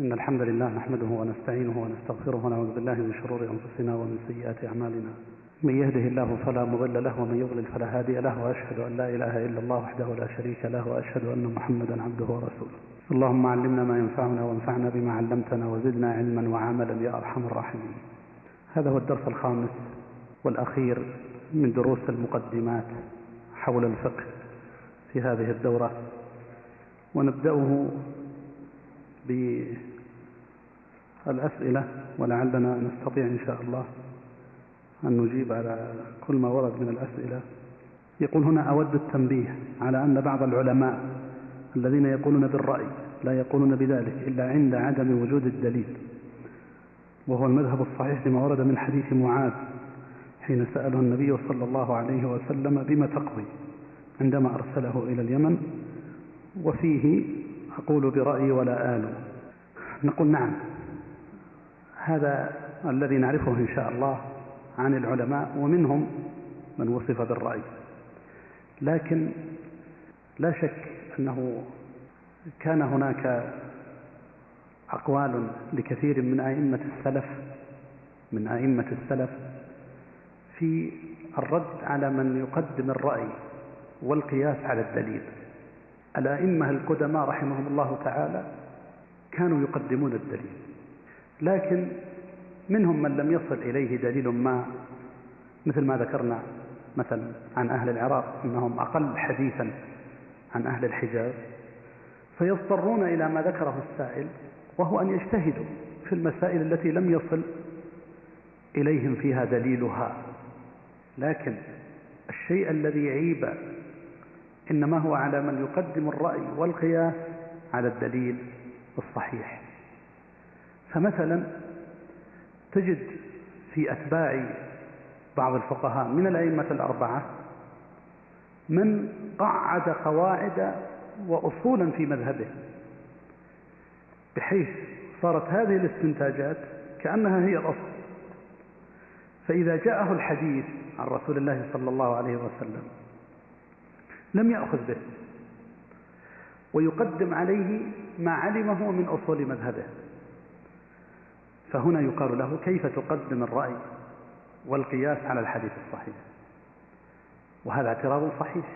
إن الحمد لله نحمده ونستعينه ونستغفره ونعوذ بالله من شرور أنفسنا ومن سيئات أعمالنا. من يهده الله فلا مضل له ومن يضلل فلا هادي له وأشهد أن لا إله إلا الله وحده لا شريك له وأشهد أن محمدا عبده ورسوله. اللهم علمنا ما ينفعنا وانفعنا بما علمتنا وزدنا علما وعملا يا أرحم الراحمين. هذا هو الدرس الخامس والأخير من دروس المقدمات حول الفقه في هذه الدورة. ونبدأه بالأسئلة ولعلنا نستطيع إن شاء الله أن نجيب على كل ما ورد من الأسئلة. يقول هنا أود التنبيه على أن بعض العلماء الذين يقولون بالرأي لا يقولون بذلك إلا عند عدم وجود الدليل. وهو المذهب الصحيح لما ورد من حديث معاذ حين سأله النبي صلى الله عليه وسلم بما تقضي عندما أرسله إلى اليمن؟ وفيه أقول برأيي ولا آل. نقول نعم. هذا الذي نعرفه إن شاء الله عن العلماء ومنهم من وصف بالرأي. لكن لا شك أنه كان هناك أقوال لكثير من أئمة السلف من أئمة السلف في الرد على من يقدم الرأي والقياس على الدليل. الأئمة القدماء رحمهم الله تعالى كانوا يقدمون الدليل لكن منهم من لم يصل إليه دليل ما مثل ما ذكرنا مثلا عن أهل العراق أنهم أقل حديثا عن أهل الحجاز فيضطرون إلى ما ذكره السائل وهو أن يجتهدوا في المسائل التي لم يصل إليهم فيها دليلها لكن الشيء الذي يعيب إنما هو على من يقدم الرأي والقياس على الدليل الصحيح. فمثلا تجد في أتباع بعض الفقهاء من الأئمة الأربعة من قعد قواعد وأصولا في مذهبه بحيث صارت هذه الاستنتاجات كأنها هي الأصل. فإذا جاءه الحديث عن رسول الله صلى الله عليه وسلم لم يأخذ به. ويقدم عليه ما علمه من أصول مذهبه. فهنا يقال له كيف تقدم الرأي والقياس على الحديث الصحيح؟ وهذا اعتراض صحيح.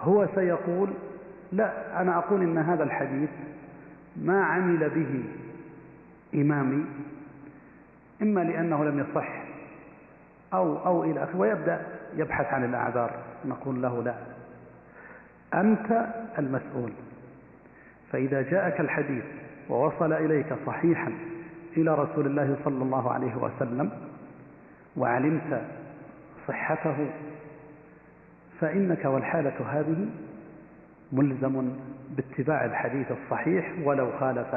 هو سيقول لا أنا أقول إن هذا الحديث ما عمل به إمامي إما لأنه لم يصح أو, أو إلى آخره ويبدأ يبحث عن الأعذار نقول له لا. أنت المسؤول. فإذا جاءك الحديث ووصل إليك صحيحا إلى رسول الله صلى الله عليه وسلم وعلمت صحته فإنك والحالة هذه ملزم باتباع الحديث الصحيح ولو خالف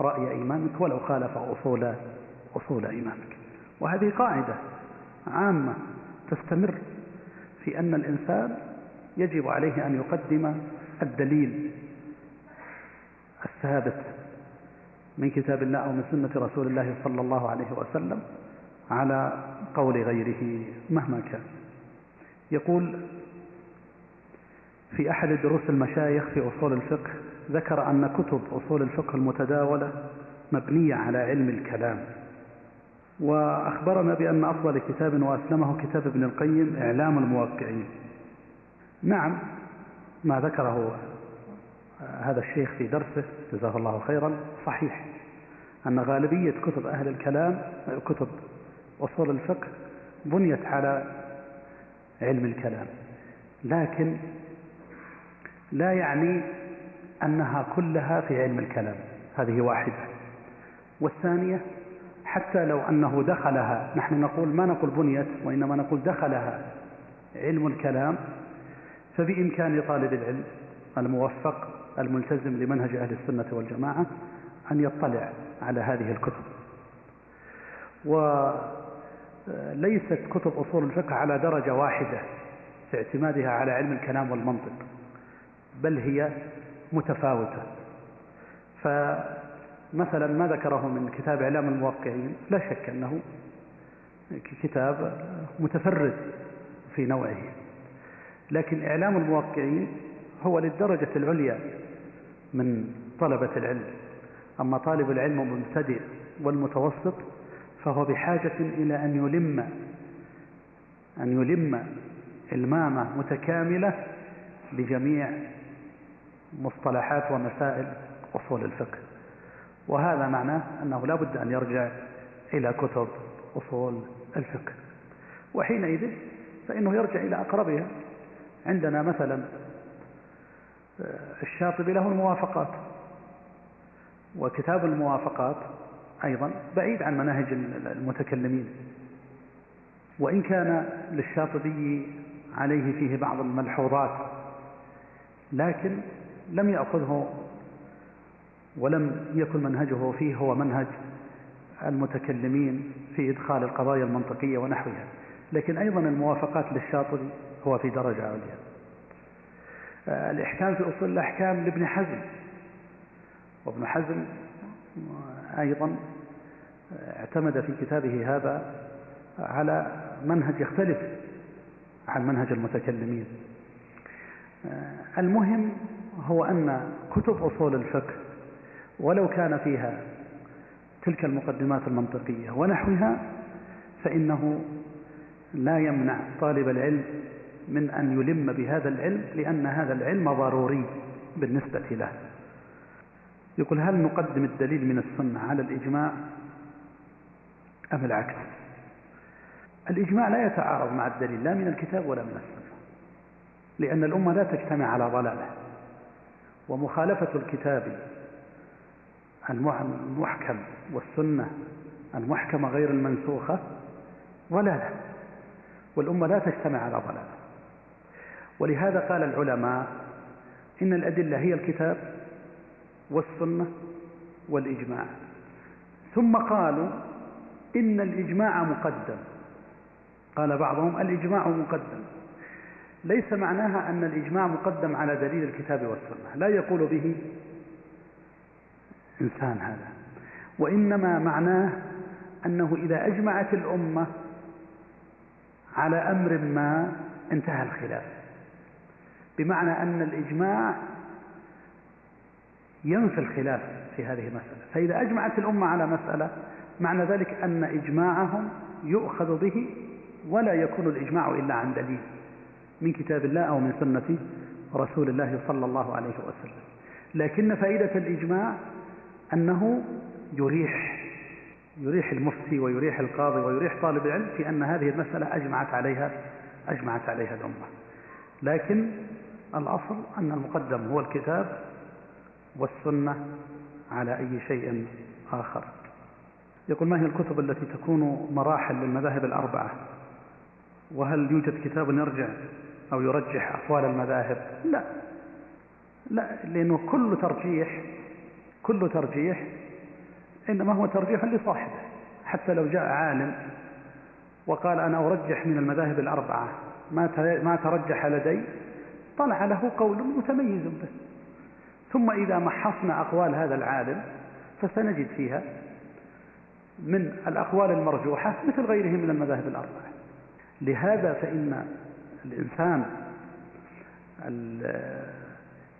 رأي إمامك ولو خالف أصول, أصول إمامك وهذه قاعدة عامة تستمر في أن الإنسان يجب عليه أن يقدم الدليل الثابت من كتاب الله أو من سنة رسول الله صلى الله عليه وسلم على قول غيره مهما كان. يقول في أحد دروس المشايخ في أصول الفقه ذكر أن كتب أصول الفقه المتداولة مبنية على علم الكلام وأخبرنا بأن أفضل كتاب وأسلمه كتاب ابن القيم إعلام الموقعين. نعم ما ذكره هذا الشيخ في درسه جزاه الله خيرا صحيح أن غالبية كتب أهل الكلام كتب أصول الفقه بنيت على علم الكلام لكن لا يعني أنها كلها في علم الكلام هذه واحدة. والثانية حتى لو أنه دخلها نحن نقول ما نقول بنيت وإنما نقول دخلها علم الكلام فبإمكان طالب العلم الموفق الملتزم لمنهج أهل السنة والجماعة أن يطلع على هذه الكتب. وليست كتب أصول الفقه على درجة واحدة في اعتمادها على علم الكلام والمنطق بل هي متفاوتة. فمثلا ما ذكره من كتاب إعلام الموقعين؟ لا شك أنه كتاب متفرد في نوعه. لكن إعلام الموقعين هو للدرجة العليا من طلبة العلم. أما طالب العلم المبتدئ والمتوسط فهو بحاجة إلى أن يلم أن يلم إلمامة متكاملة لجميع مصطلحات ومسائل أصول الفقه. وهذا معناه أنه لا بد أن يرجع إلى كتب أصول الفقه. وحينئذ فإنه يرجع إلى أقربها. عندنا مثلا الشاطبي له الموافقات وكتاب الموافقات أيضا بعيد عن مناهج المتكلمين. وإن كان للشاطبي عليه فيه بعض الملحوظات لكن لم يأخذه ولم يكن منهجه فيه هو منهج المتكلمين في إدخال القضايا المنطقية ونحوها. لكن أيضا الموافقات للشاطبي هو في درجة عليا. الإحكام في أصول الأحكام لابن حزم. وابن حزم أيضا اعتمد في كتابه هذا على منهج يختلف عن منهج المتكلمين. المهم هو أن كتب أصول الفقه ولو كان فيها تلك المقدمات المنطقية ونحوها فإنه لا يمنع طالب العلم من أن يلم بهذا العلم لأن هذا العلم ضروري بالنسبة له. يقول هل نقدم الدليل من السنة على الإجماع أم العكس؟ الإجماع لا يتعارض مع الدليل لا من الكتاب ولا من السنة لأن الأمة لا تجتمع على ضلاله. ومخالفة الكتاب المحكم والسنة المحكمة غير المنسوخة ضلالة والأمة لا تجتمع على ضلاله. ولهذا قال العلماء إن الأدلة هي الكتاب والسنة والإجماع. ثم قالوا إن الإجماع مقدم. قال بعضهم الإجماع مقدم. ليس معناها أن الإجماع مقدم على دليل الكتاب والسنة. لا يقول به إنسان هذا. وإنما معناه أنه إذا أجمعت الأمة على أمر ما انتهى الخلاف. بمعنى أن الإجماع ينفي الخلاف في هذه المسألة. فإذا أجمعت الأمة على مسألة معنى ذلك أن إجماعهم يؤخذ به ولا يكون الإجماع إلا عن دليل من كتاب الله أو من سنة رسول الله صلى الله عليه وسلم. لكن فائدة الإجماع أنه يريح يريح المفتي ويريح القاضي ويريح طالب العلم في أن هذه المسألة أجمعت عليها أجمعت عليها الأمة. لكن الأصل أن المقدم هو الكتاب والسنة على أي شيء آخر. يقول ما هي الكتب التي تكون مراحل للمذاهب الأربعة؟ وهل يوجد كتاب يرجع أو يرجح أقوال المذاهب؟ لا. لا لأنه كل ترجيح كل ترجيح إنما هو ترجيح لصاحبه. حتى لو جاء عالم وقال أنا أرجح من المذاهب الأربعة ما ما ترجح لدي؟ طلع له قول متميز به. ثم إذا محصنا أقوال هذا العالم فسنجد فيها من الأقوال المرجوحة مثل غيره من المذاهب الأربعة. لهذا فإن الإنسان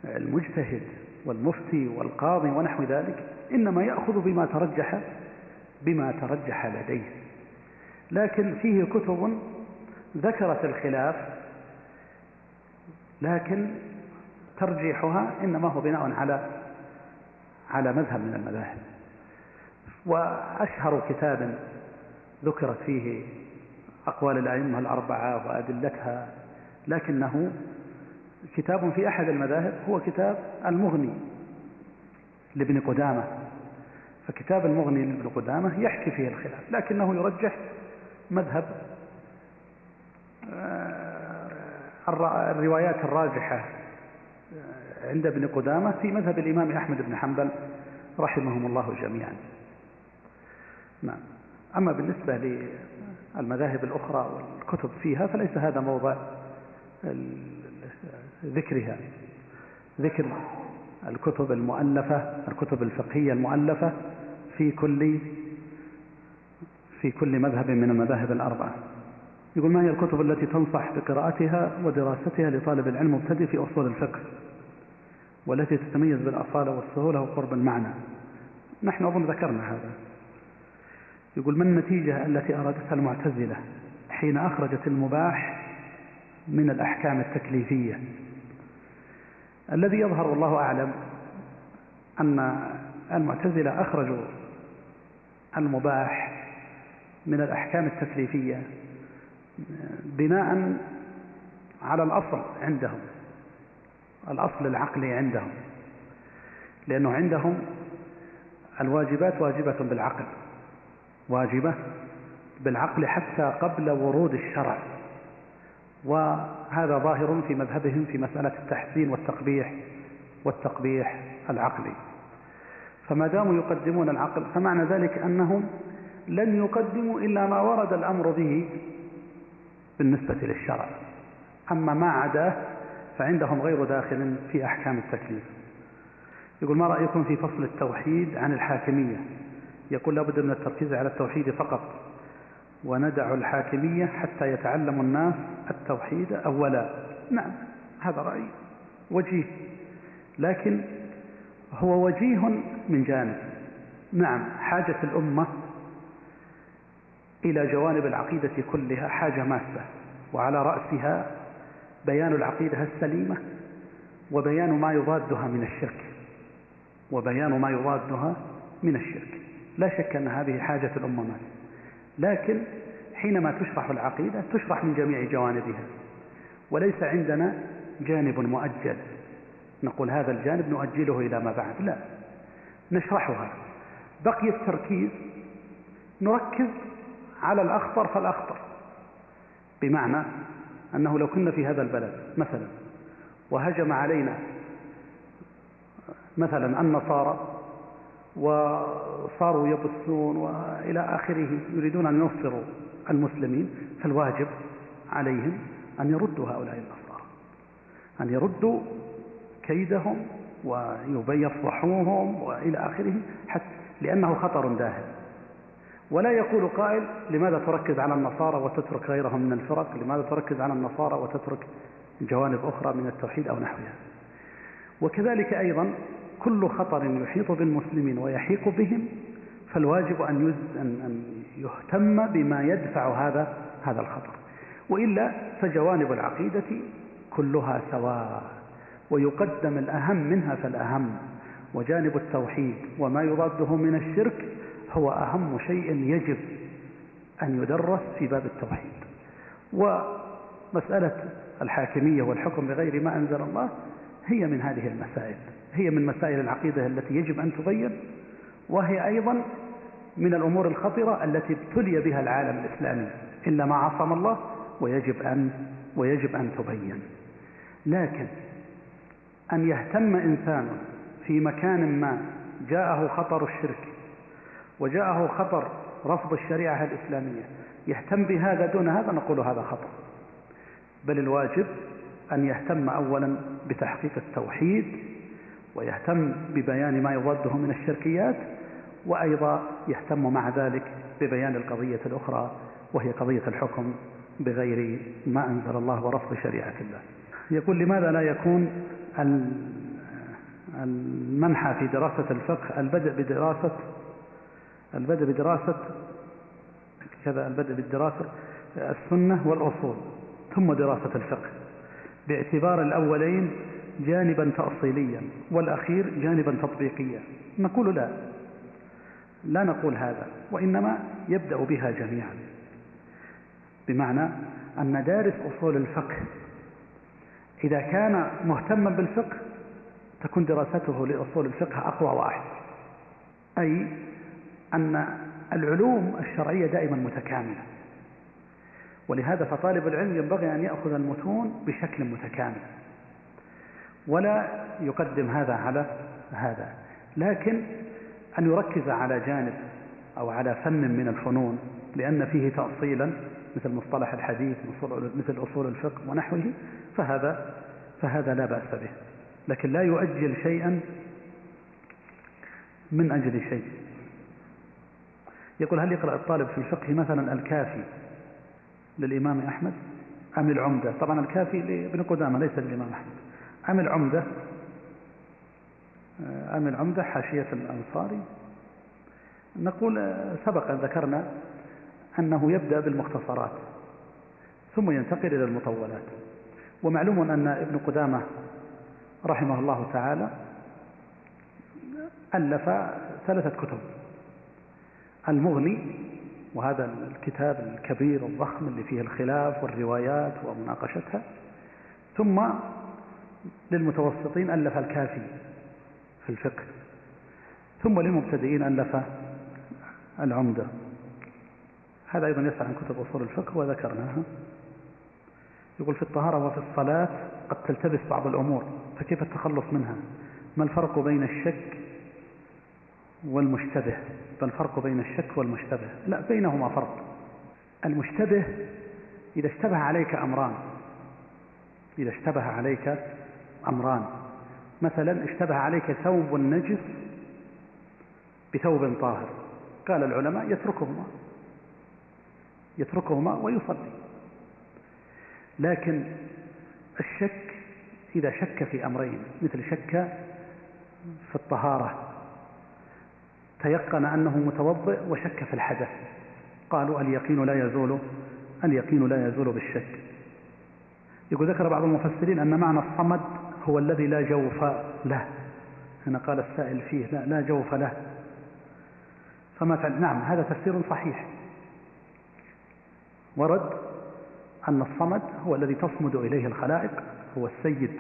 المجتهد والمفتي والقاضي ونحو ذلك إنما يأخذ بما ترجح بما ترجح لديه. لكن فيه كتب ذكرت الخلاف لكن ترجيحها إنما هو بناء على على مذهب من المذاهب. وأشهر كتاب ذكرت فيه أقوال الأئمة الأربعة وأدلتها لكنه كتاب في أحد المذاهب هو كتاب المغني لابن قدامة. فكتاب المغني لابن قدامة يحكي فيه الخلاف لكنه يرجح مذهب آه، الروايات الراجحة عند ابن قدامة في مذهب الإمام أحمد بن حنبل رحمهم الله جميعا. نعم. أما بالنسبة للمذاهب الأخرى والكتب فيها فليس هذا موضع ذكرها. ذكر الكتب المؤلفة الكتب الفقهية المؤلفة في كل في كل مذهب من المذاهب الأربعة. يقول ما هي الكتب التي تنصح بقراءتها ودراستها لطالب العلم مبتدئ في أصول الفقه والتي تتميز بالأصالة والسهولة وقرب المعنى؟ نحن أظن ذكرنا هذا. يقول ما النتيجة التي أرادتها المعتزلة حين أخرجت المباح من الأحكام التكليفية؟ الذي يظهر والله أعلم أن المعتزلة أخرجوا المباح من الأحكام التكليفية بناء على الأصل عندهم الأصل العقلي عندهم لأنه عندهم الواجبات واجبة بالعقل واجبة بالعقل حتى قبل ورود الشرع. وهذا ظاهر في مذهبهم في مسألة التحسين والتقبيح والتقبيح العقلي. فما داموا يقدمون العقل فمعنى ذلك أنهم لن يقدموا إلا ما ورد الأمر به بالنسبة للشرع. أما ما عداه فعندهم غير داخل في أحكام التكليف. يقول ما رأيكم في فصل التوحيد عن الحاكمية؟ يقول لابد من التركيز على التوحيد فقط وندع الحاكمية حتى يتعلم الناس التوحيد أولا. نعم هذا رأي وجيه لكن هو وجيه من جانب. نعم حاجة الأمة إلى جوانب العقيدة كلها حاجة ماسة. وعلى رأسها بيان العقيدة السليمة وبيان ما يضادها من الشرك. وبيان ما يضادها من الشرك. لا شك أن هذه حاجة الأمة ماسة لكن حينما تشرح العقيدة تشرح من جميع جوانبها. وليس عندنا جانب مؤجل. نقول هذا الجانب نؤجله إلى ما بعد. لا. نشرحها. بقي التركيز. نركز على الأخطر فالأخطر. بمعنى أنه لو كنا في هذا البلد مثلا وهجم علينا مثلا النصارى وصاروا يبثون وإلى آخره يريدون أن ينصروا المسلمين فالواجب عليهم أن يردوا هؤلاء النصارى. أن يردوا كيدهم ويفضحوهم وإلى آخره حتى لأنه خطر داهر ولا يقول قائل لماذا تركز على النصارى وتترك غيرهم من الفرق؟ لماذا تركز على النصارى وتترك جوانب أخرى من التوحيد أو نحوها؟ وكذلك أيضا كل خطر يحيط بالمسلمين ويحيق بهم فالواجب أن, أن يهتم بما يدفع هذا هذا الخطر. وإلا فجوانب العقيدة كلها سواء ويقدم الأهم منها فالأهم وجانب التوحيد وما يضاده من الشرك هو أهم شيء يجب أن يدرس في باب التوحيد. ومسألة الحاكمية والحكم بغير ما أنزل الله هي من هذه المسائل هي من مسائل العقيدة التي يجب أن تبين وهي أيضا من الأمور الخطرة التي ابتلي بها العالم الإسلامي إلا ما عصم الله ويجب أن, ويجب أن تبين. لكن أن يهتم إنسان في مكان ما جاءه خطر الشرك وجاءه خطر رفض الشريعة الإسلامية. يهتم بهذا دون هذا؟ نقول هذا خطأ. بل الواجب أن يهتم أولا بتحقيق التوحيد ويهتم ببيان ما يضده من الشركيات وأيضا يهتم مع ذلك ببيان القضية الأخرى وهي قضية الحكم بغير ما أنزل الله ورفض شريعة الله. يقول لماذا لا يكون المنحى في دراسة الفقه البدء بدراسة البدء بدراسة كذا البدء بالدراسة السنة والأصول ثم دراسة الفقه باعتبار الأولين جانبا تأصيليا والأخير جانبا تطبيقيا. نقول لا لا نقول هذا وإنما يبدأ بها جميعا. بمعنى أن دارس أصول الفقه إذا كان مهتما بالفقه تكون دراسته لأصول الفقه أقوى وأحسن. أي أن العلوم الشرعية دائما متكاملة. ولهذا فطالب العلم ينبغي أن يأخذ المتون بشكل متكامل. ولا يقدم هذا على هذا لكن أن يركز على جانب أو على فن من الفنون لأن فيه تأصيلا مثل مصطلح الحديث مثل أصول الفقه ونحوه فهذا فهذا لا بأس به. لكن لا يؤجل شيئا من أجل شيء. يقول هل يقرأ الطالب في الفقه مثلا الكافي للإمام أحمد أم العمدة؟ طبعا الكافي لابن قدامة ليس للإمام أحمد. أم العمدة؟ أم العمدة حاشية الأنصاري؟ نقول سبق أن ذكرنا أنه يبدأ بالمختصرات ثم ينتقل إلى المطولات. ومعلوم أن ابن قدامة رحمه الله تعالى ألف ثلاثة كتب. المغني وهذا الكتاب الكبير الضخم اللي فيه الخلاف والروايات ومناقشتها. ثم للمتوسطين ألف الكافي في الفقه. ثم للمبتدئين ألف العمدة. هذا أيضا يسأل عن كتب أصول الفقه وذكرناها. يقول في الطهارة وفي الصلاة قد تلتبس بعض الأمور فكيف التخلص منها؟ ما الفرق بين الشك والمشتبه ما الفرق بين الشك والمشتبه. لا بينهما فرق. المشتبه إذا اشتبه عليك أمران. إذا اشتبه عليك أمران. مثلا اشتبه عليك ثوب نجس بثوب طاهر. قال العلماء يتركهما. يتركهما ويصلي. لكن الشك إذا شك في أمرين مثل شك في الطهارة تيقن أنه متوضئ وشك في الحدث. قالوا اليقين لا يزول اليقين لا يزول بالشك. يقول ذكر بعض المفسرين أن معنى الصمد هو الذي لا جوف له. هنا قال السائل فيه لا, لا جوف له. فما نعم هذا تفسير صحيح. ورد أن الصمد هو الذي تصمد إليه الخلائق هو السيد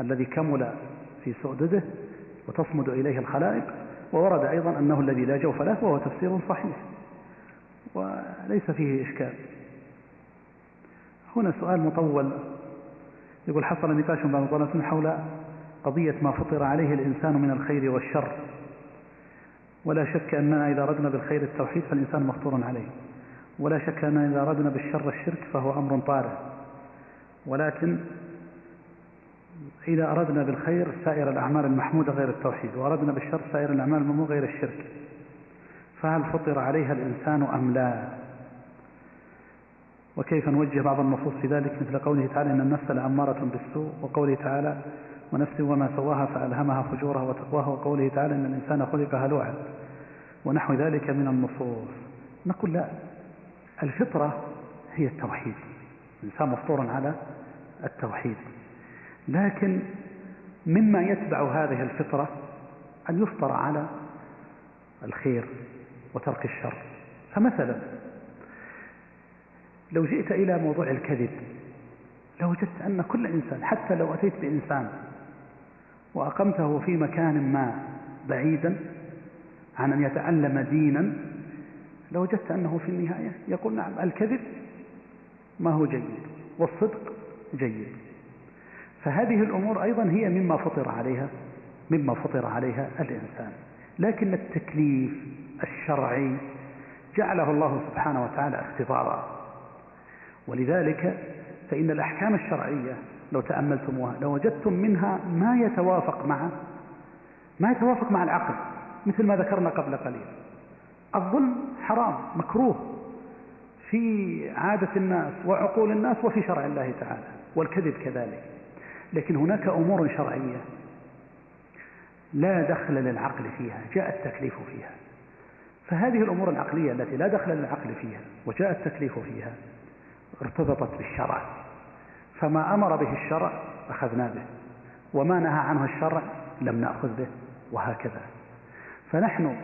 الذي كمل في سؤدده وتصمد إليه الخلائق وورد أيضا أنه الذي لا جوف له وهو تفسير صحيح وليس فيه إشكال. هنا سؤال مطول. يقول حصل نقاش بين طلبة حول قضية ما فطر عليه الإنسان من الخير والشر. ولا شك أننا إذا أردنا بالخير التوحيد فالإنسان مفطور عليه. ولا شك أننا إذا أردنا بالشر الشرك فهو أمر طارئ. ولكن إذا أردنا بالخير سائر الأعمال المحمودة غير التوحيد وأردنا بالشر سائر الأعمال الممنوعة غير الشرك. فهل فطر عليها الإنسان أم لا؟ وكيف نوجه بعض النصوص في ذلك؟ مثل قوله تعالى إن النفس لأمارة بالسوء وقوله تعالى ونفس وما سواها فألهمها فجورها وتقواها وقوله تعالى إن الإنسان خلق هلوعا ونحو ذلك من النصوص. نقول لا الفطرة هي التوحيد. الإنسان مفطور على التوحيد. لكن مما يتبع هذه الفطرة أن يفطر على الخير وترك الشر. فمثلا لو جئت إلى موضوع الكذب لوجدت أن كل إنسان حتى لو أتيت بإنسان وأقمته في مكان ما بعيدا عن أن يتعلم دينا لوجدت أنه في النهاية يقول نعم الكذب ما هو جيد والصدق جيد. فهذه الأمور أيضا هي مما فطر عليها مما فطر عليها الإنسان. لكن التكليف الشرعي جعله الله سبحانه وتعالى اختبارا. ولذلك فإن الأحكام الشرعية لو تأملتموها لوجدتم منها ما يتوافق مع ما يتوافق مع العقل مثل ما ذكرنا قبل قليل. الظلم حرام مكروه في عادة الناس وعقول الناس وفي شرع الله تعالى والكذب كذلك. لكن هناك أمور شرعية لا دخل للعقل فيها جاء التكليف فيها. فهذه الأمور العقلية التي لا دخل للعقل فيها وجاء التكليف فيها ارتبطت بالشرع. فما أمر به الشرع أخذنا به وما نهى عنه الشرع لم نأخذ به وهكذا. فنحن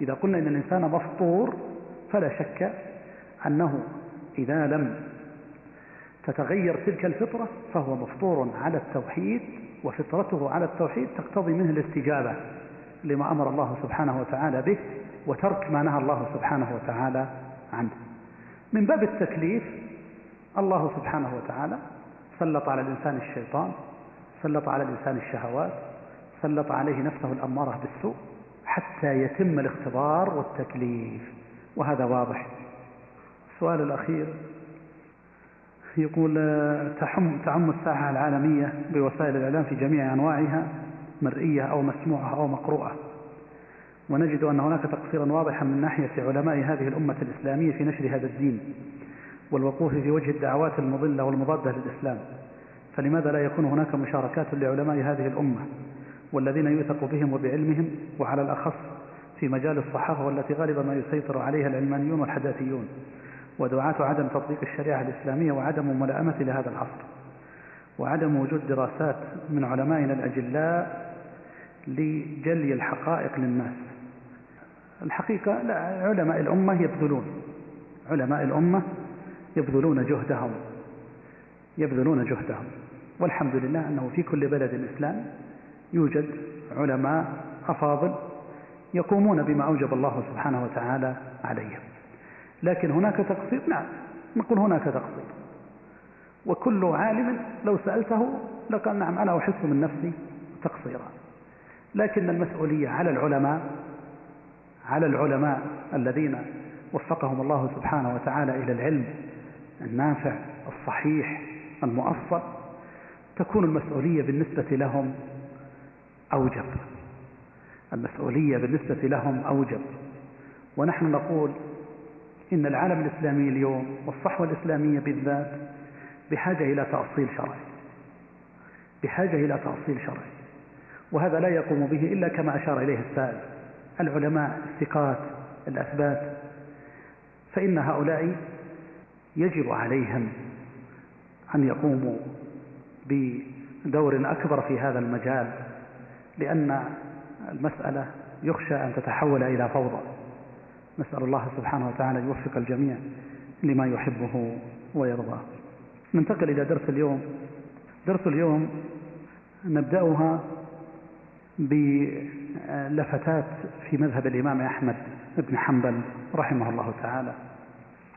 إذا قلنا إن الإنسان مفطور فلا شك أنه إذا لم تتغير تلك الفطرة فهو مفطور على التوحيد وفطرته على التوحيد تقتضي منه الاستجابة لما أمر الله سبحانه وتعالى به وترك ما نهى الله سبحانه وتعالى عنه. من باب التكليف الله سبحانه وتعالى سلط على الإنسان الشيطان سلط على الإنسان الشهوات سلط عليه نفسه الأمارة بالسوء حتى يتم الاختبار والتكليف. وهذا واضح. السؤال الأخير يقول تحم تعم الساحة العالمية بوسائل الإعلام في جميع أنواعها مرئية أو مسموعة أو مقروءة. ونجد أن هناك تقصيرا واضحا من ناحية علماء هذه الأمة الإسلامية في نشر هذا الدين والوقوف في وجه الدعوات المضلة والمضادة للإسلام. فلماذا لا يكون هناك مشاركات لعلماء هذه الأمة والذين يوثق بهم وبعلمهم وعلى الأخص في مجال الصحافة والتي غالبا ما يسيطر عليها العلمانيون والحداثيون؟ ودعاة عدم تطبيق الشريعة الإسلامية وعدم ملائمة لهذا العصر وعدم وجود دراسات من علمائنا الأجلاء لجلي الحقائق للناس. الحقيقة لا علماء الأمة يبذلون. علماء الأمة يبذلون جهدهم. يبذلون جهدهم. والحمد لله أنه في كل بلد إسلام يوجد علماء أفاضل يقومون بما أوجب الله سبحانه وتعالى عليهم لكن هناك تقصير؟ نعم نقول هناك تقصير. وكل عالم لو سألته لقال نعم أنا أحس من نفسي تقصيرا. لكن المسؤولية على العلماء على العلماء الذين وفقهم الله سبحانه وتعالى إلى العلم النافع الصحيح المؤصل تكون المسؤولية بالنسبة لهم أوجب. المسؤولية بالنسبة لهم أوجب. ونحن نقول إن العالم الإسلامي اليوم والصحوة الإسلامية بالذات بحاجة إلى تأصيل شرعي. بحاجة إلى تأصيل شرعي. وهذا لا يقوم به إلا كما أشار إليه السائل العلماء الثقات الأثبات. فإن هؤلاء يجب عليهم أن يقوموا بدور أكبر في هذا المجال لأن المسألة يخشى أن تتحول إلى فوضى. نسأل الله سبحانه وتعالى يوفق الجميع لما يحبه ويرضاه. ننتقل إلى درس اليوم. درس اليوم نبدأها بلفتات في مذهب الإمام أحمد بن حنبل رحمه الله تعالى.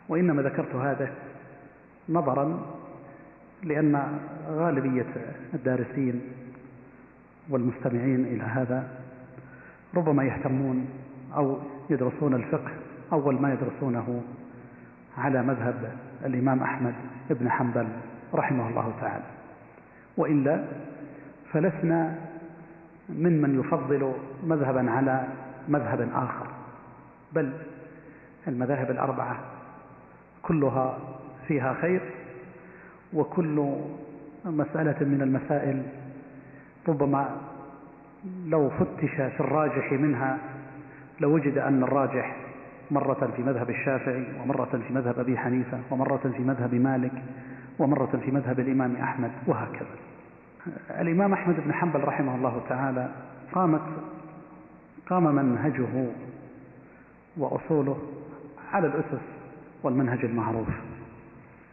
وإنما ذكرت هذا نظرا لأن غالبية الدارسين والمستمعين إلى هذا ربما يهتمون أو يدرسون الفقه أول ما يدرسونه على مذهب الإمام أحمد بن حنبل رحمه الله تعالى. وإلا فلسنا ممن يفضل مذهبا على مذهب آخر بل المذاهب الأربعة كلها فيها خير وكل مسألة من المسائل ربما لو فتش في الراجح منها لوجد أن الراجح مرة في مذهب الشافعي ومرة في مذهب أبي حنيفة ومرة في مذهب مالك ومرة في مذهب الإمام أحمد وهكذا. الإمام أحمد بن حنبل رحمه الله تعالى قامت قام منهجه وأصوله على الأسس والمنهج المعروف.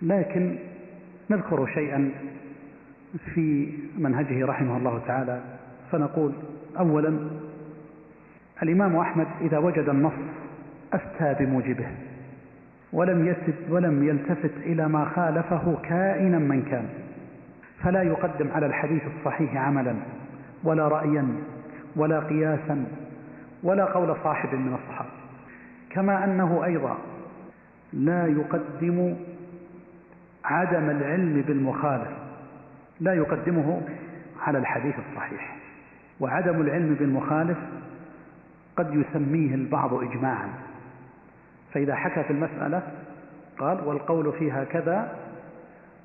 لكن نذكر شيئا في منهجه رحمه الله تعالى فنقول أولا الإمام أحمد إذا وجد النص أفتى بموجبه ولم يسد ولم يلتفت إلى ما خالفه كائنا من كان فلا يقدم على الحديث الصحيح عملا ولا رأيا ولا قياسا ولا قول صاحب من الصحابة كما أنه أيضا لا يقدم عدم العلم بالمخالف لا يقدمه على الحديث الصحيح وعدم العلم بالمخالف قد يسميه البعض إجماعا. فإذا حكى في المسألة قال والقول فيها كذا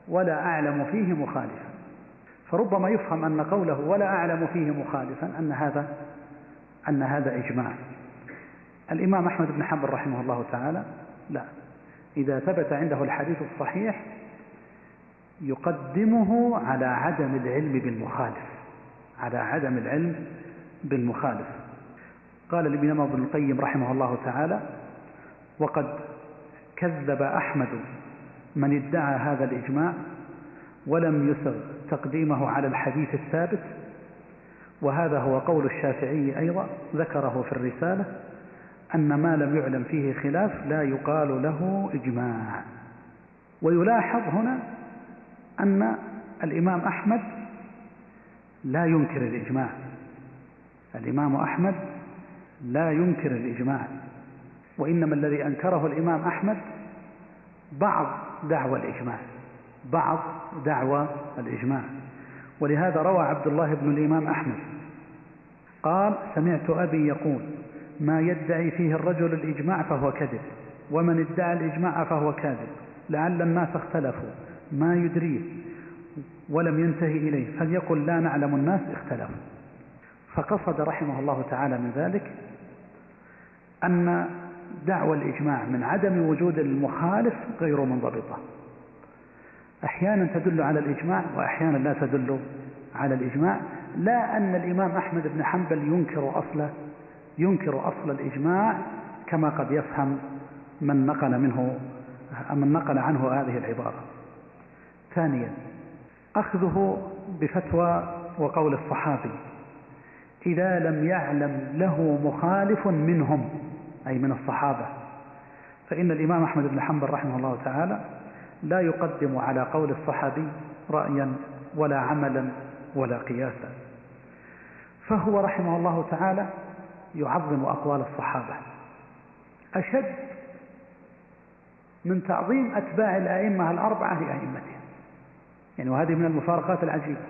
ولا أعلم فيه مخالفا. فربما يفهم أن قوله ولا أعلم فيه مخالفا أن هذا أن هذا إجماع. الإمام أحمد بن حنبل رحمه الله تعالى لا. إذا ثبت عنده الحديث الصحيح يقدمه على عدم العلم بالمخالف على عدم العلم بالمخالف. قال الإمام ابن القيم رحمه الله تعالى وقد كذب أحمد من ادعى هذا الإجماع ولم يسغ تقديمه على الحديث الثابت وهذا هو قول الشافعي أيضا ذكره في الرسالة أن ما لم يعلم فيه خلاف لا يقال له إجماع. ويلاحظ هنا أن الإمام أحمد لا ينكر الإجماع. الإمام أحمد لا ينكر الإجماع وإنما الذي أنكره الإمام أحمد بعض دعوى الإجماع بعض دعوى الإجماع. ولهذا روى عبد الله بن الإمام أحمد قال سمعت أبي يقول ما يدعي فيه الرجل الإجماع فهو كذب ومن ادعى الإجماع فهو كاذب لعل الناس اختلفوا ما يدريه ولم ينتهي إليه فليقل لا نعلم الناس اختلفوا. فقصد رحمه الله تعالى من ذلك أن دعوى الإجماع من عدم وجود المخالف غير منضبطة. أحيانا تدل على الإجماع وأحيانا لا تدل على الإجماع. لا أن الإمام أحمد بن حنبل ينكر أصل ينكر أصل الإجماع كما قد يفهم من نقل منه من نقل عنه هذه العبارة. ثانيا أخذه بفتوى وقول الصحابي. إذا لم يعلم له مخالف منهم أي من الصحابة. فإن الإمام أحمد بن حنبل رحمه الله تعالى لا يقدم على قول الصحابي رأيا ولا عملا ولا قياسا. فهو رحمه الله تعالى يعظم أقوال الصحابة. أشد من تعظيم أتباع الأئمة الأربعة لأئمتهم يعني وهذه من المفارقات العجيبة.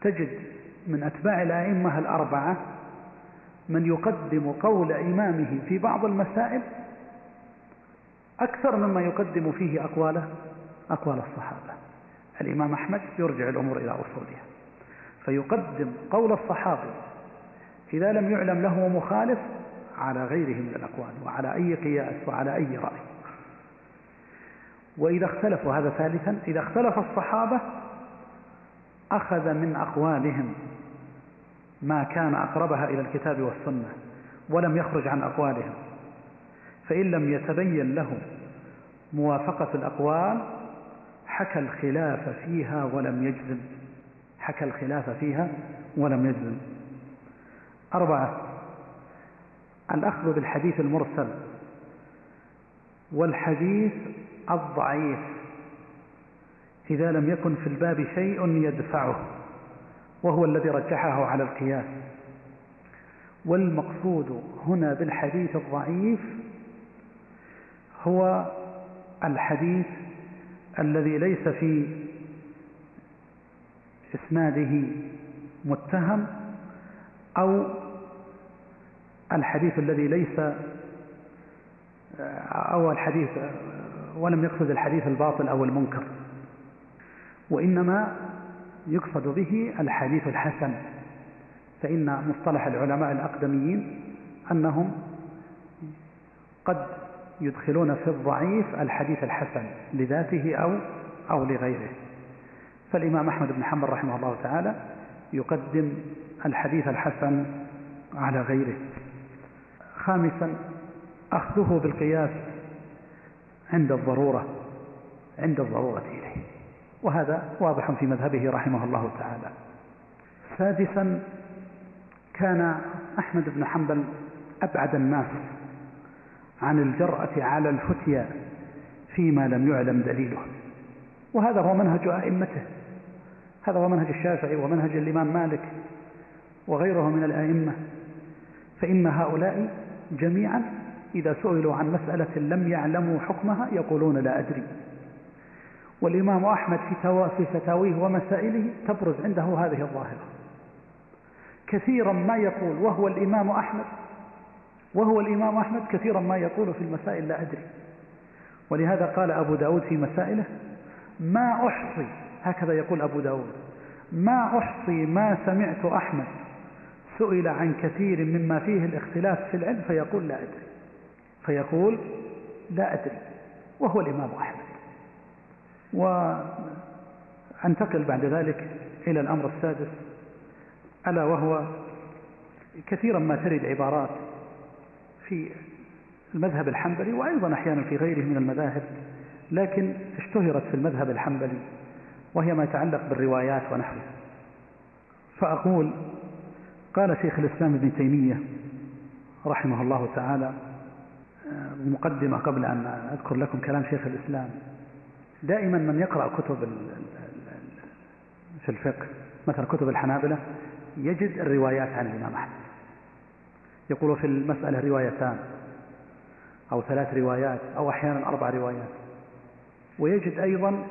تجد من أتباع الأئمة الأربعة من يقدم قول إمامه في بعض المسائل أكثر مما يقدم فيه أقواله أقوال الصحابة. الإمام أحمد يرجع الأمور إلى أصولها. فيقدم قول الصحابي إذا لم يعلم له مخالف على غيره من الأقوال وعلى أي قياس وعلى أي رأي. وإذا اختلفوا هذا ثالثا إذا اختلف الصحابة أخذ من أقوالهم ما كان أقربها إلى الكتاب والسنة ولم يخرج عن أقوالهم. فإن لم يتبين له موافقة الأقوال حكى الخلاف فيها ولم يجزم. حكى الخلاف فيها ولم يجزم. أربعة الأخذ بالحديث المرسل والحديث الضعيف. إذا لم يكن في الباب شيء يدفعه وهو الذي رجحه على القياس والمقصود هنا بالحديث الضعيف هو الحديث الذي ليس في إسناده متهم أو الحديث الذي ليس أو الحديث ولم يقصد الحديث الباطل أو المنكر. وإنما يقصد به الحديث الحسن فإن مصطلح العلماء الأقدميين أنهم قد يدخلون في الضعيف الحديث الحسن لذاته أو أو لغيره. فالإمام أحمد بن حنبل رحمه الله تعالى يقدم الحديث الحسن على غيره. خامسا أخذه بالقياس عند الضرورة عند الضرورة إليه. وهذا واضح في مذهبه رحمه الله تعالى. سادسا كان أحمد بن حنبل أبعد الناس عن الجرأة على الفتيا فيما لم يعلم دليله. وهذا هو منهج أئمته. هذا هو منهج الشافعي ومنهج الإمام مالك وغيره من الأئمة. فإن هؤلاء جميعا إذا سئلوا عن مسألة لم يعلموا حكمها يقولون لا أدري. والإمام أحمد في في فتاويه ومسائله تبرز عنده هذه الظاهرة. كثيرا ما يقول وهو الإمام أحمد وهو الإمام أحمد كثيرا ما يقول في المسائل لا أدري. ولهذا قال أبو داود في مسائله ما أحصي هكذا يقول أبو داود ما أحصي ما سمعت أحمد سئل عن كثير مما فيه الاختلاف في العلم فيقول لا أدري. فيقول لا أدري وهو الإمام أحمد. وأنتقل بعد ذلك إلى الأمر السادس ألا وهو كثيرا ما ترد عبارات في المذهب الحنبلي وأيضا أحيانا في غيره من المذاهب لكن اشتهرت في المذهب الحنبلي وهي ما يتعلق بالروايات ونحوها فأقول قال شيخ الإسلام ابن تيمية رحمه الله تعالى مقدمة قبل أن أذكر لكم كلام شيخ الإسلام دائما من يقرأ كتب في الفقه مثلا كتب الحنابلة يجد الروايات عن الإمام أحمد. يقول في المسألة روايتان أو ثلاث روايات أو أحيانا أربع روايات. ويجد أيضا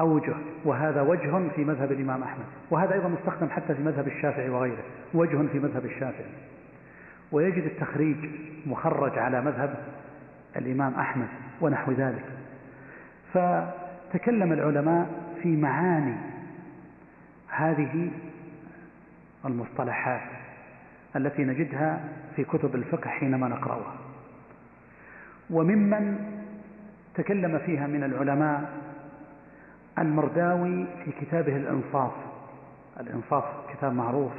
أوجه وهذا وجه في مذهب الإمام أحمد. وهذا أيضا مستخدم حتى في مذهب الشافعي وغيره وجه في مذهب الشافعي. ويجد التخريج مخرج على مذهب الإمام أحمد ونحو ذلك. فتكلم العلماء في معاني هذه المصطلحات التي نجدها في كتب الفقه حينما نقرأها. وممن تكلم فيها من العلماء المرداوي في كتابه الإنصاف. الإنصاف كتاب معروف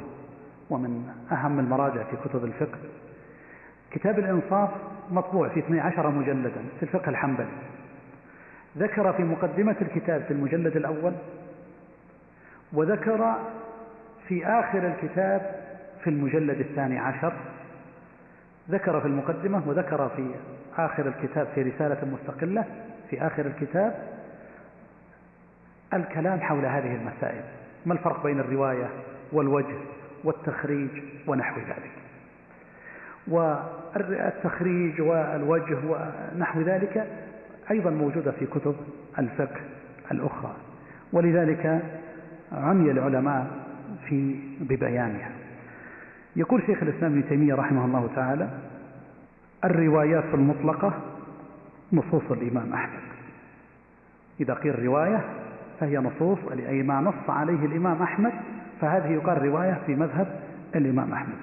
ومن أهم المراجع في كتب الفقه. كتاب الإنصاف مطبوع في 12 مجلدا في الفقه الحنبلي. ذكر في مقدمة الكتاب في المجلد الأول وذكر في آخر الكتاب في المجلد الثاني عشر ذكر في المقدمة وذكر في آخر الكتاب في رسالة مستقلة في آخر الكتاب الكلام حول هذه المسائل. ما الفرق بين الرواية والوجه والتخريج ونحو ذلك؟ والتخريج والوجه ونحو ذلك أيضا موجودة في كتب الفقه الأخرى. ولذلك عمي العلماء في ببيانها. يقول شيخ الإسلام ابن تيمية رحمه الله تعالى الروايات المطلقة نصوص الإمام أحمد. إذا قيل رواية فهي نصوص أي ما نص عليه الإمام أحمد فهذه يقال رواية في مذهب الإمام أحمد.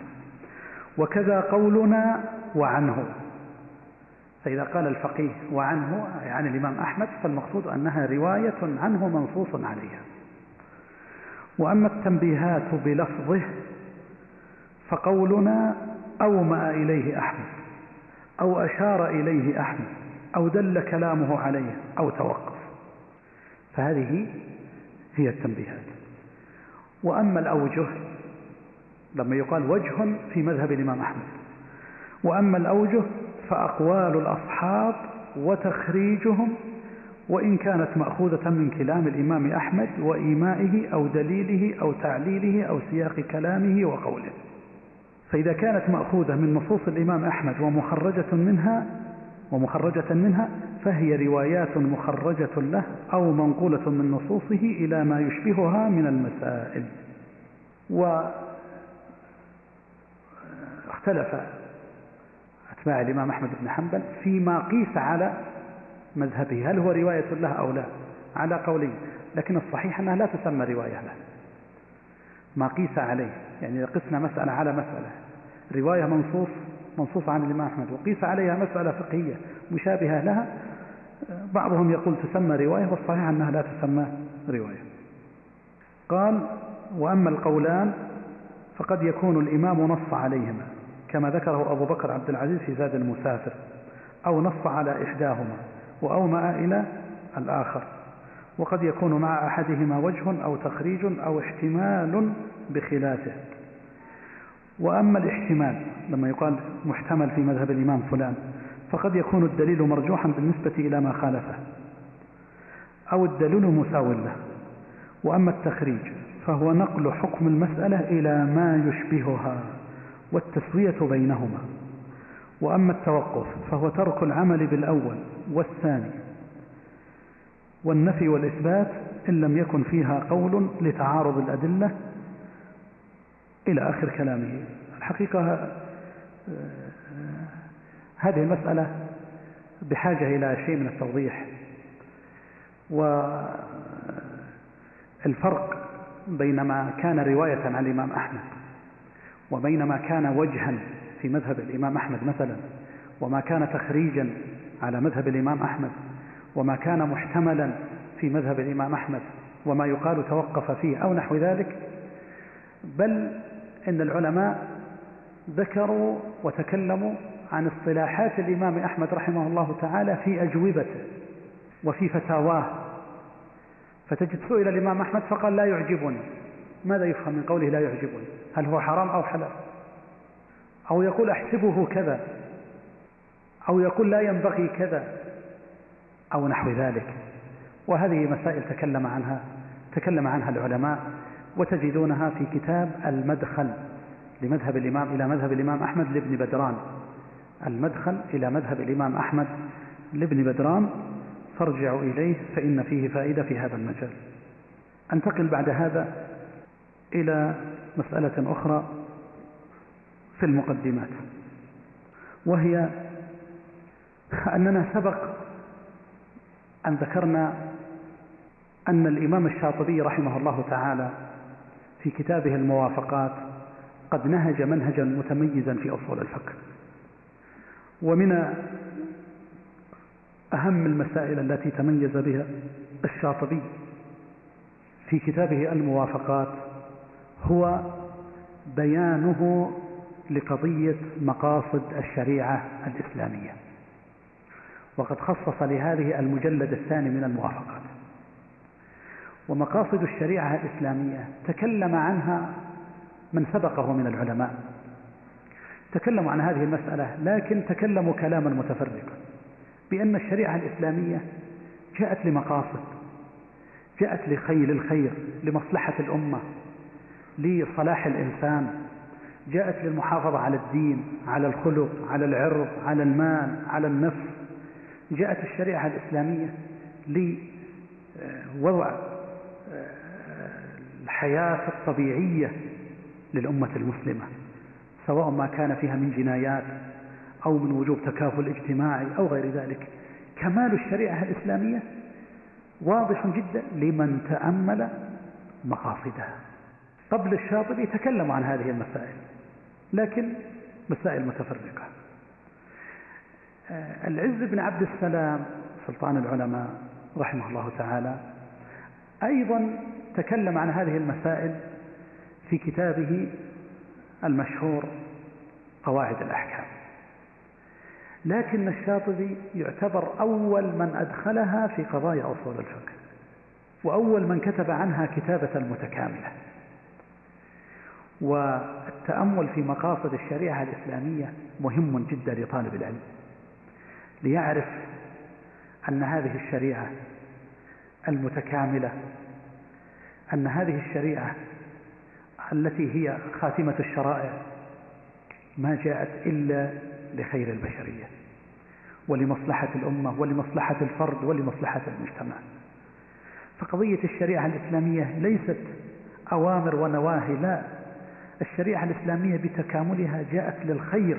وكذا قولنا وعنه. فإذا قال الفقيه وعنه عن الإمام أحمد فالمقصود أنها رواية عنه منصوص عليها. وأما التنبيهات بلفظه فقولنا أومأ إليه أحمد أو أشار إليه أحمد أو دل كلامه عليه أو توقف. فهذه هي التنبيهات. وأما الأوجه لما يقال وجه في مذهب الإمام أحمد. وأما الأوجه فأقوال الأصحاب وتخريجهم وإن كانت مأخوذة من كلام الإمام أحمد وإيمائه أو دليله أو تعليله أو سياق كلامه وقوله. فإذا كانت مأخوذة من نصوص الإمام أحمد ومخرجة منها ومخرجة منها فهي روايات مخرجة له أو منقولة من نصوصه إلى ما يشبهها من المسائل. واختلف أتباع الإمام أحمد بن حنبل فيما قيس على مذهبه. هل هو رواية له أو لا؟ على قولين. لكن الصحيح أنها لا تسمى رواية له. ما قيس عليه. يعني إذا قسنا مسألة على مسألة. رواية منصوص منصوص عن الإمام أحمد. وقيس عليها مسألة فقهية مشابهة لها. بعضهم يقول تسمى رواية والصحيح أنها لا تسمى رواية. قال وأما القولان فقد يكون الإمام نص عليهما. كما ذكره أبو بكر عبد العزيز في زاد المسافر أو نص على إحداهما وأومأ إلى الآخر. وقد يكون مع أحدهما وجه أو تخريج أو احتمال بخلافه. وأما الاحتمال لما يقال محتمل في مذهب الإمام فلان فقد يكون الدليل مرجوحا بالنسبة إلى ما خالفه أو الدليل مساو له. وأما التخريج فهو نقل حكم المسألة إلى ما يشبهها. والتسوية بينهما. وأما التوقف فهو ترك العمل بالأول والثاني والنفي والإثبات إن لم يكن فيها قول لتعارض الأدلة إلى آخر كلامه. الحقيقة هذه المسألة بحاجة إلى شيء من التوضيح. والفرق بين ما كان رواية عن الإمام أحمد وبين ما كان وجها في مذهب الإمام أحمد مثلا وما كان تخريجا على مذهب الإمام أحمد وما كان محتملا في مذهب الإمام أحمد وما يقال توقف فيه أو نحو ذلك. بل إن العلماء ذكروا وتكلموا عن اصطلاحات الإمام أحمد رحمه الله تعالى في أجوبته وفي فتاواه. فتجد سئل الإمام أحمد فقال لا يعجبني. ماذا يفهم من قوله لا يعجبني؟ هل هو حرام أو حلال؟ أو يقول أحسبه كذا؟ أو يقول لا ينبغي كذا؟ أو نحو ذلك. وهذه مسائل تكلم عنها تكلم عنها العلماء وتجدونها في كتاب المدخل لمذهب الإمام إلى مذهب الإمام أحمد لابن بدران. المدخل إلى مذهب الإمام أحمد لابن بدران. فارجعوا إليه فإن فيه فائدة في هذا المجال. أنتقل بعد هذا إلى مسألة أخرى في المقدمات وهي أننا سبق أن ذكرنا أن الإمام الشاطبي رحمه الله تعالى في كتابه الموافقات قد نهج منهجا متميزا في أصول الفقه ومن أهم المسائل التي تميز بها الشاطبي في كتابه الموافقات هو بيانه لقضية مقاصد الشريعة الإسلامية. وقد خصص لهذه المجلد الثاني من الموافقات. ومقاصد الشريعة الإسلامية تكلم عنها من سبقه من العلماء. تكلموا عن هذه المسألة لكن تكلموا كلاما متفرقا. بأن الشريعة الإسلامية جاءت لمقاصد جاءت لخيل الخير لمصلحة الأمة لصلاح الإنسان. جاءت للمحافظة على الدين على الخلق على العرض على المال على النفس. جاءت الشريعة الإسلامية لوضع الحياة الطبيعية للأمة المسلمة سواء ما كان فيها من جنايات أو من وجوب تكافل اجتماعي أو غير ذلك. كمال الشريعة الإسلامية واضح جدا لمن تأمل مقاصدها. قبل الشاطبي تكلم عن هذه المسائل لكن مسائل متفرقة. آه، العز بن عبد السلام سلطان العلماء رحمه الله تعالى أيضا تكلم عن هذه المسائل في كتابه المشهور قواعد الأحكام. لكن الشاطبي يعتبر أول من أدخلها في قضايا أصول الفقه وأول من كتب عنها كتابة متكاملة. والتأمل في مقاصد الشريعة الإسلامية مهم جدا لطالب العلم ليعرف أن هذه الشريعة المتكاملة أن هذه الشريعة التي هي خاتمة الشرائع ما جاءت إلا لخير البشرية ولمصلحة الأمة ولمصلحة الفرد ولمصلحة المجتمع. فقضية الشريعة الإسلامية ليست أوامر ونواهي لا. الشريعة الإسلامية بتكاملها جاءت للخير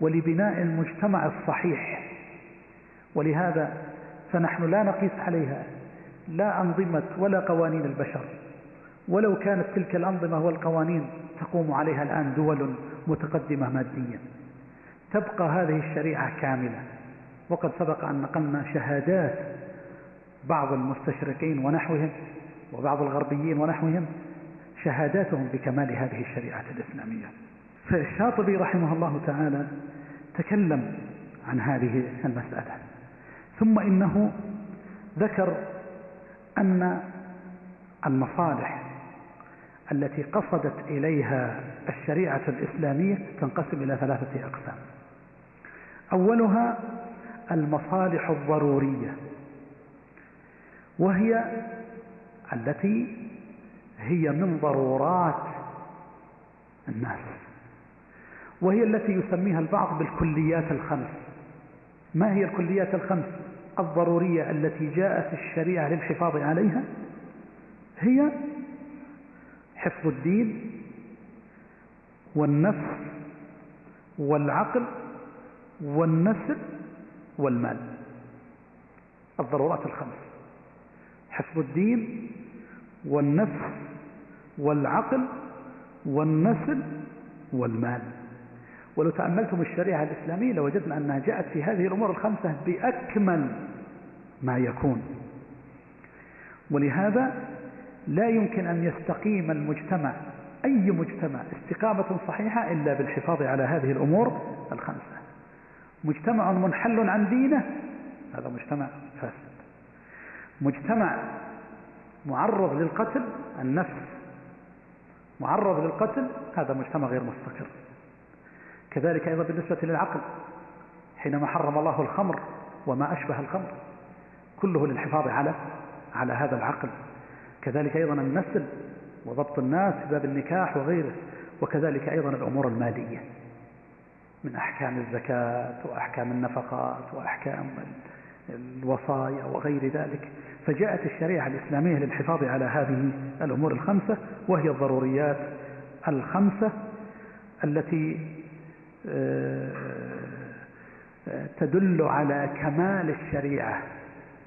ولبناء المجتمع الصحيح. ولهذا فنحن لا نقيس عليها لا أنظمة ولا قوانين البشر. ولو كانت تلك الأنظمة والقوانين تقوم عليها الآن دول متقدمة ماديا تبقى هذه الشريعة كاملة. وقد سبق أن نقلنا شهادات بعض المستشرقين ونحوهم وبعض الغربيين ونحوهم شهاداتهم بكمال هذه الشريعة الإسلامية. فالشاطبي رحمه الله تعالى تكلم عن هذه المسألة. ثم إنه ذكر أن المصالح التي قصدت إليها الشريعة الإسلامية تنقسم إلى ثلاثة أقسام. أولها المصالح الضرورية وهي التي هي من ضرورات الناس وهي التي يسميها البعض بالكليات الخمس. ما هي الكليات الخمس؟ الضرورية التي جاءت الشريعة للحفاظ عليها هي حفظ الدين والنفس والعقل والنسل والمال. الضرورات الخمس حفظ الدين والنفس والعقل والنسل والمال. ولو تأملتم الشريعة الإسلامية لوجدنا أنها جاءت في هذه الأمور الخمسة بأكمل ما يكون. ولهذا لا يمكن أن يستقيم المجتمع أي مجتمع استقامة صحيحة إلا بالحفاظ على هذه الأمور الخمسة. مجتمع منحل عن دينه هذا مجتمع فاسد. مجتمع معرض للقتل النفس. معرض للقتل هذا مجتمع غير مستقر. كذلك أيضا بالنسبة للعقل حينما حرم الله الخمر وما أشبه الخمر كله للحفاظ على على هذا العقل. كذلك أيضا النسل وضبط الناس باب النكاح وغيره وكذلك أيضا الأمور المالية من أحكام الزكاة وأحكام النفقات وأحكام الوصايا وغير ذلك. فجاءت الشريعة الإسلامية للحفاظ على هذه الأمور الخمسة وهي الضروريات الخمسة التي آه، تدل على كمال الشريعة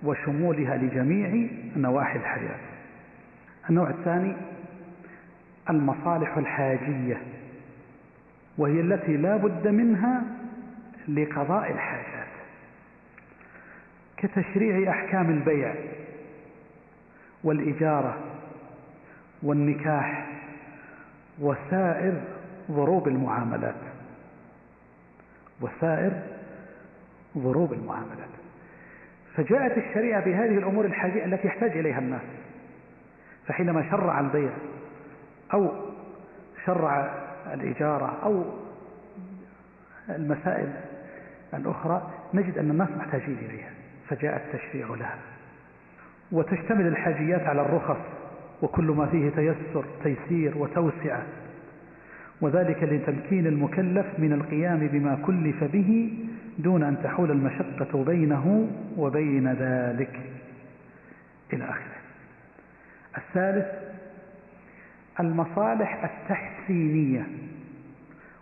وشمولها لجميع نواحي الحياة. النوع الثاني المصالح الحاجية وهي التي لا بد منها لقضاء الحاجات كتشريع أحكام البيع. والإجارة والنكاح وسائر ضروب المعاملات. وسائر ضروب المعاملات. فجاءت الشريعة بهذه الأمور الحاجية التي يحتاج إليها الناس. فحينما شرع البيع أو شرع الإجارة أو المسائل الأخرى نجد أن الناس محتاجين إليها. فجاء التشريع لها. وتشتمل الحاجيات على الرخص وكل ما فيه تيسر تيسير وتوسعة. وذلك لتمكين المكلف من القيام بما كلف به دون أن تحول المشقة بينه وبين ذلك. إلى آخره. الثالث المصالح التحسينية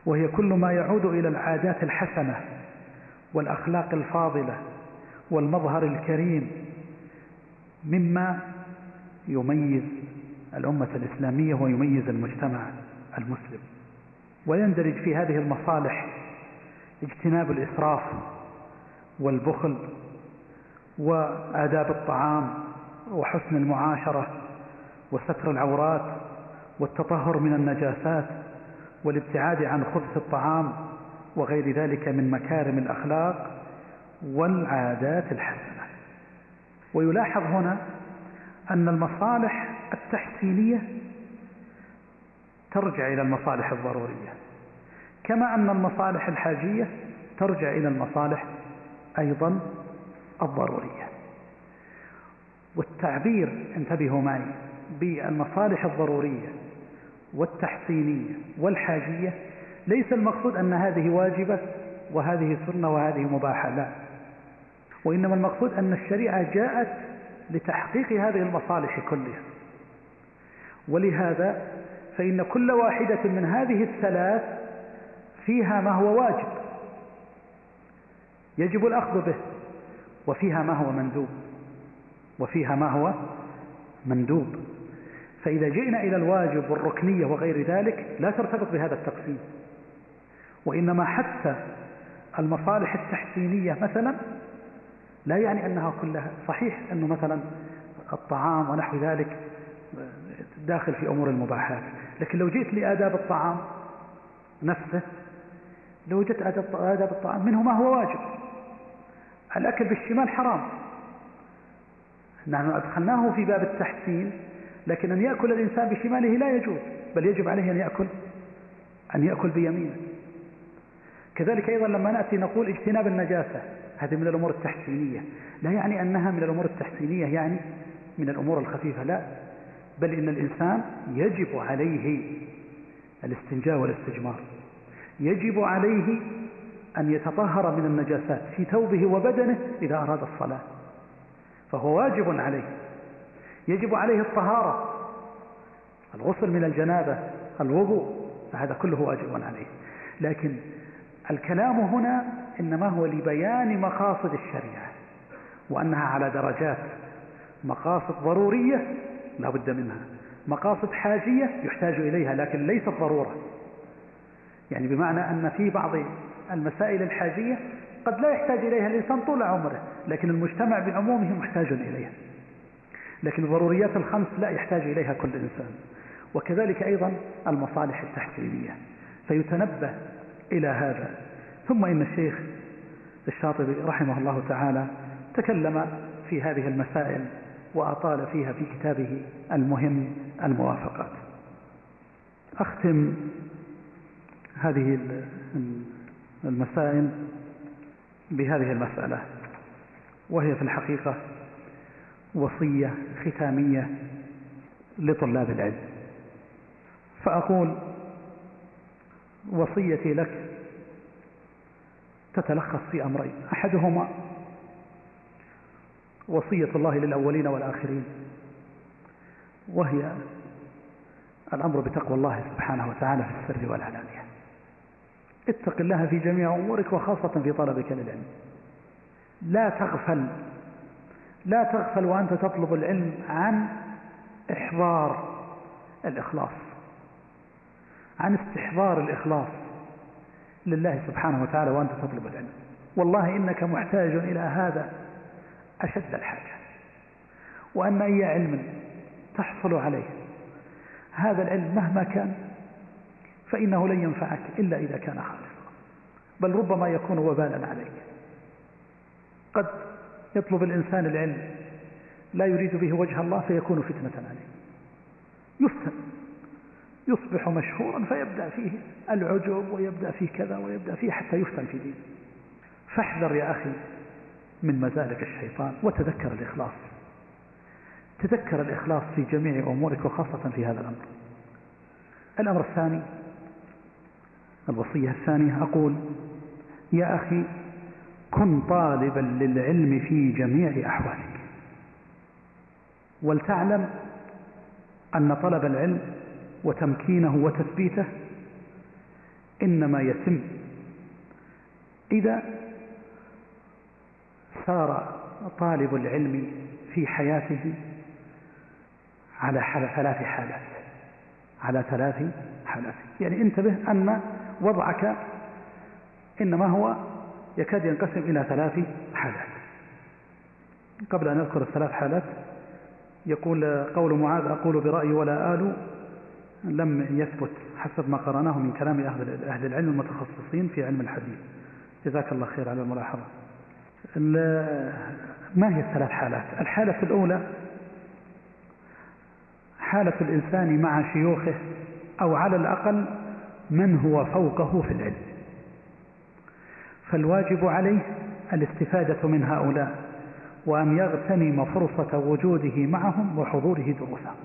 وهي كل ما يعود إلى العادات الحسنة والأخلاق الفاضلة والمظهر الكريم مما يميز الأمة الإسلامية ويميز المجتمع المسلم. ويندرج في هذه المصالح اجتناب الإسراف والبخل وآداب الطعام وحسن المعاشرة وستر العورات والتطهر من النجاسات والابتعاد عن خبث الطعام وغير ذلك من مكارم الأخلاق والعادات الحسنة. ويلاحظ هنا أن المصالح التحسينية ترجع إلى المصالح الضرورية كما أن المصالح الحاجية ترجع إلى المصالح أيضا الضرورية. والتعبير انتبهوا معي بالمصالح الضرورية والتحسينية والحاجية ليس المقصود أن هذه واجبة وهذه سنة وهذه مباحة لا. وإنما المقصود أن الشريعة جاءت لتحقيق هذه المصالح كلها. ولهذا فإن كل واحدة من هذه الثلاث فيها ما هو واجب. يجب الأخذ به وفيها ما هو مندوب وفيها ما هو مندوب. فإذا جئنا إلى الواجب والركنية وغير ذلك لا ترتبط بهذا التقسيم. وإنما حتى المصالح التحسينية مثلا لا يعني أنها كلها صحيح أنه مثلا الطعام ونحو ذلك داخل في أمور المباحات. لكن لو جئت لآداب الطعام نفسه لو وجدت آداب الطعام منه ما هو واجب. الأكل بالشمال حرام. نحن أدخلناه في باب التحسين لكن أن يأكل الإنسان بشماله لا يجوز بل يجب عليه أن يأكل أن يأكل بيمينه. كذلك أيضا لما نأتي نقول اجتناب النجاسة. هذه من الأمور التحسينية. لا يعني أنها من الأمور التحسينية يعني من الأمور الخفيفة لا. بل إن الإنسان يجب عليه الاستنجاء والاستجمار. يجب عليه أن يتطهر من النجاسات في ثوبه وبدنه إذا أراد الصلاة. فهو واجب عليه. يجب عليه الطهارة الغسل من الجنابة الوضوء فهذا كله واجب عليه. لكن الكلام هنا إنما هو لبيان مقاصد الشريعة وأنها على درجات مقاصد ضرورية لا بد منها مقاصد حاجية يحتاج إليها لكن ليست ضرورة. يعني بمعنى أن في بعض المسائل الحاجية قد لا يحتاج إليها الإنسان طول عمره لكن المجتمع بعمومه محتاج إليها. لكن الضروريات الخمس لا يحتاج إليها كل إنسان. وكذلك أيضا المصالح التحسينية فيتنبه إلى هذا. ثم إن الشيخ الشاطبي رحمه الله تعالى تكلم في هذه المسائل وأطال فيها في كتابه المهم الموافقات. أختم هذه المسائل بهذه المسألة وهي في الحقيقة وصية ختامية لطلاب العلم. فأقول وصيتي لك تتلخص في أمرين. أحدهما وصية الله للأولين والآخرين وهي الأمر بتقوى الله سبحانه وتعالى في السر والعلانية. اتق الله في جميع أمورك وخاصة في طلبك للعلم. لا تغفل لا تغفل وأنت تطلب العلم عن إحضار الإخلاص عن استحضار الإخلاص. لله سبحانه وتعالى وأنت تطلب العلم. والله إنك محتاج إلى هذا أشد الحاجة. وأن أي علم تحصل عليه هذا العلم مهما كان فإنه لن ينفعك إلا إذا كان خالصا. بل ربما يكون وبالا عليك. قد يطلب الإنسان العلم لا يريد به وجه الله فيكون فتنة عليه. يفتن. يصبح مشهورا فيبدأ فيه العجب ويبدأ فيه كذا ويبدأ فيه حتى يفتن في دينه. فاحذر يا أخي من مزالك الشيطان وتذكر الإخلاص. تذكر الإخلاص في جميع أمورك وخاصة في هذا الأمر. الأمر الثاني الوصية الثانية أقول يا أخي كن طالبا للعلم في جميع أحوالك. ولتعلم أن طلب العلم وتمكينه وتثبيته إنما يتم. إذا صار طالب العلم في حياته على ثلاث حالات على ثلاث حالات. يعني انتبه أن وضعك إنما هو يكاد ينقسم إلى ثلاث حالات. قبل أن أذكر الثلاث حالات يقول قول معاذ أقول برأيي ولا آل. لم يثبت حسب ما قرأناه من كلام أهل العلم المتخصصين في علم الحديث. جزاك الله خير على الملاحظة. ما هي الثلاث حالات؟ الحالة الأولى حالة الإنسان مع شيوخه أو على الأقل من هو فوقه في العلم. فالواجب عليه الاستفادة من هؤلاء وأن يغتنم فرصة وجوده معهم وحضوره دروسهم.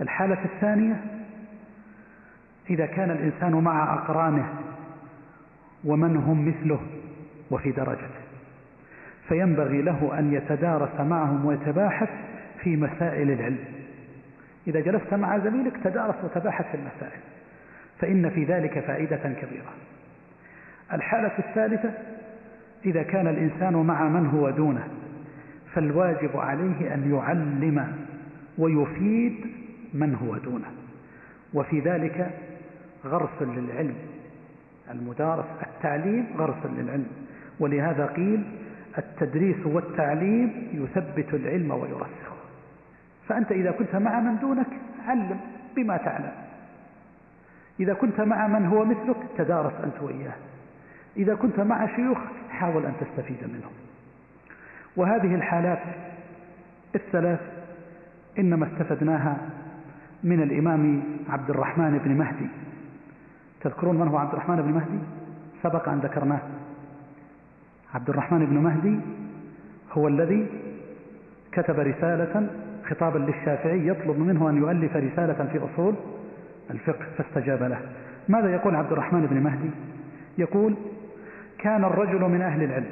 الحالة الثانية إذا كان الإنسان مع أقرانه ومن هم مثله وفي درجته فينبغي له أن يتدارس معهم ويتباحث في مسائل العلم. إذا جلست مع زميلك تدارس وتباحث في المسائل فإن في ذلك فائدة كبيرة. الحالة الثالثة إذا كان الإنسان مع من هو دونه فالواجب عليه أن يعلم ويفيد من هو دونه. وفي ذلك غرس للعلم المدارس التعليم غرس للعلم. ولهذا قيل التدريس والتعليم يثبت العلم ويرسخه. فأنت إذا كنت مع من دونك علم بما تعلم. إذا كنت مع من هو مثلك تدارس أنت وإياه. إذا كنت مع شيوخ حاول أن تستفيد منهم. وهذه الحالات الثلاث إنما استفدناها من الإمام عبد الرحمن بن مهدي. تذكرون من هو عبد الرحمن بن مهدي؟ سبق أن ذكرناه. عبد الرحمن بن مهدي هو الذي كتب رسالة خطابا للشافعي يطلب منه أن يؤلف رسالة في أصول الفقه فاستجاب له. ماذا يقول عبد الرحمن بن مهدي؟ يقول كان الرجل من أهل العلم.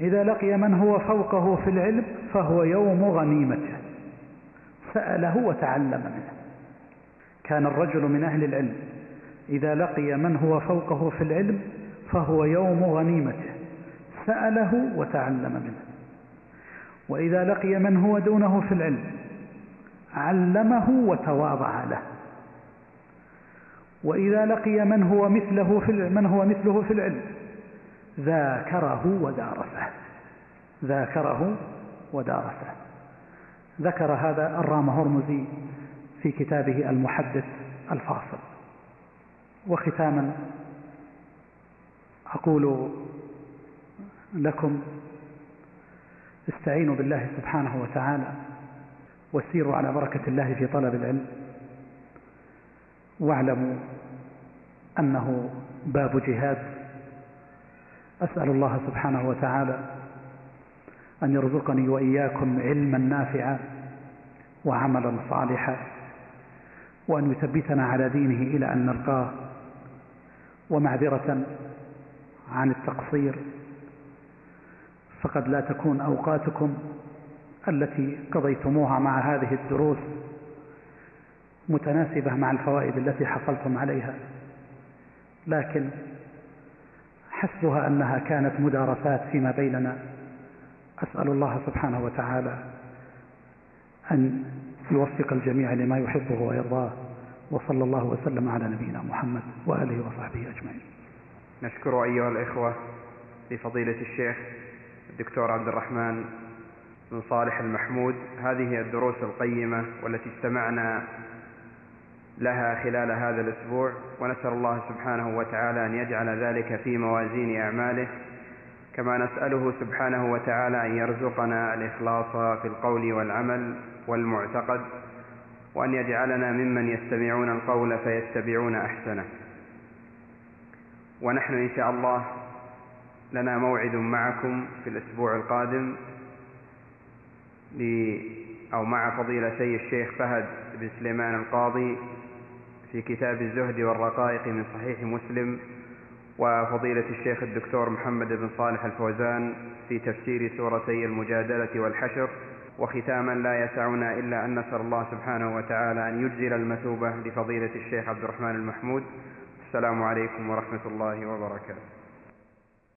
إذا لقي من هو فوقه في العلم فهو يوم غنيمته. سأله وتعلم منه. كان الرجل من أهل العلم. إذا لقي من هو فوقه في العلم فهو يوم غنيمته. سأله وتعلم منه. وإذا لقي من هو دونه في العلم علمه وتواضع له. وإذا لقي من هو مثله في من هو مثله في العلم ذاكره ودارسه. ذاكره ودارسه. ذكر هذا الرام هرمزي في كتابه المحدث الفاصل. وختاما أقول لكم استعينوا بالله سبحانه وتعالى وسيروا على بركة الله في طلب العلم واعلموا أنه باب جهاد. أسأل الله سبحانه وتعالى أن يرزقني وإياكم علما نافعا وعملا صالحا وأن يثبتنا على دينه إلى أن نلقاه ومعذرة عن التقصير. فقد لا تكون أوقاتكم التي قضيتموها مع هذه الدروس متناسبة مع الفوائد التي حصلتم عليها لكن حسبها أنها كانت مدارسات فيما بيننا. أسأل الله سبحانه وتعالى أن يوفق الجميع لما يحبه ويرضاه وصلى الله وسلم على نبينا محمد وآله وصحبه أجمعين. نشكر أيها الإخوة لفضيلة الشيخ الدكتور عبد الرحمن بن صالح المحمود. هذه الدروس القيمة والتي استمعنا لها خلال هذا الأسبوع ونسأل الله سبحانه وتعالى أن يجعل ذلك في موازين أعماله. كما نسأله سبحانه وتعالى أن يرزقنا الإخلاص في القول والعمل والمعتقد وأن يجعلنا ممن يستمعون القول فيتبعون أحسنه. ونحن إن شاء الله لنا موعد معكم في الأسبوع القادم أو مع فضيلتي الشيخ فهد بن سليمان القاضي في كتاب الزهد والرقائق من صحيح مسلم وفضيلة الشيخ الدكتور محمد بن صالح الفوزان في تفسير سورتي المجادلة والحشر وختاما لا يسعنا إلا أن نسأل الله سبحانه وتعالى أن يجزل المثوبة لفضيلة الشيخ عبد الرحمن المحمود. السلام عليكم ورحمة الله وبركاته.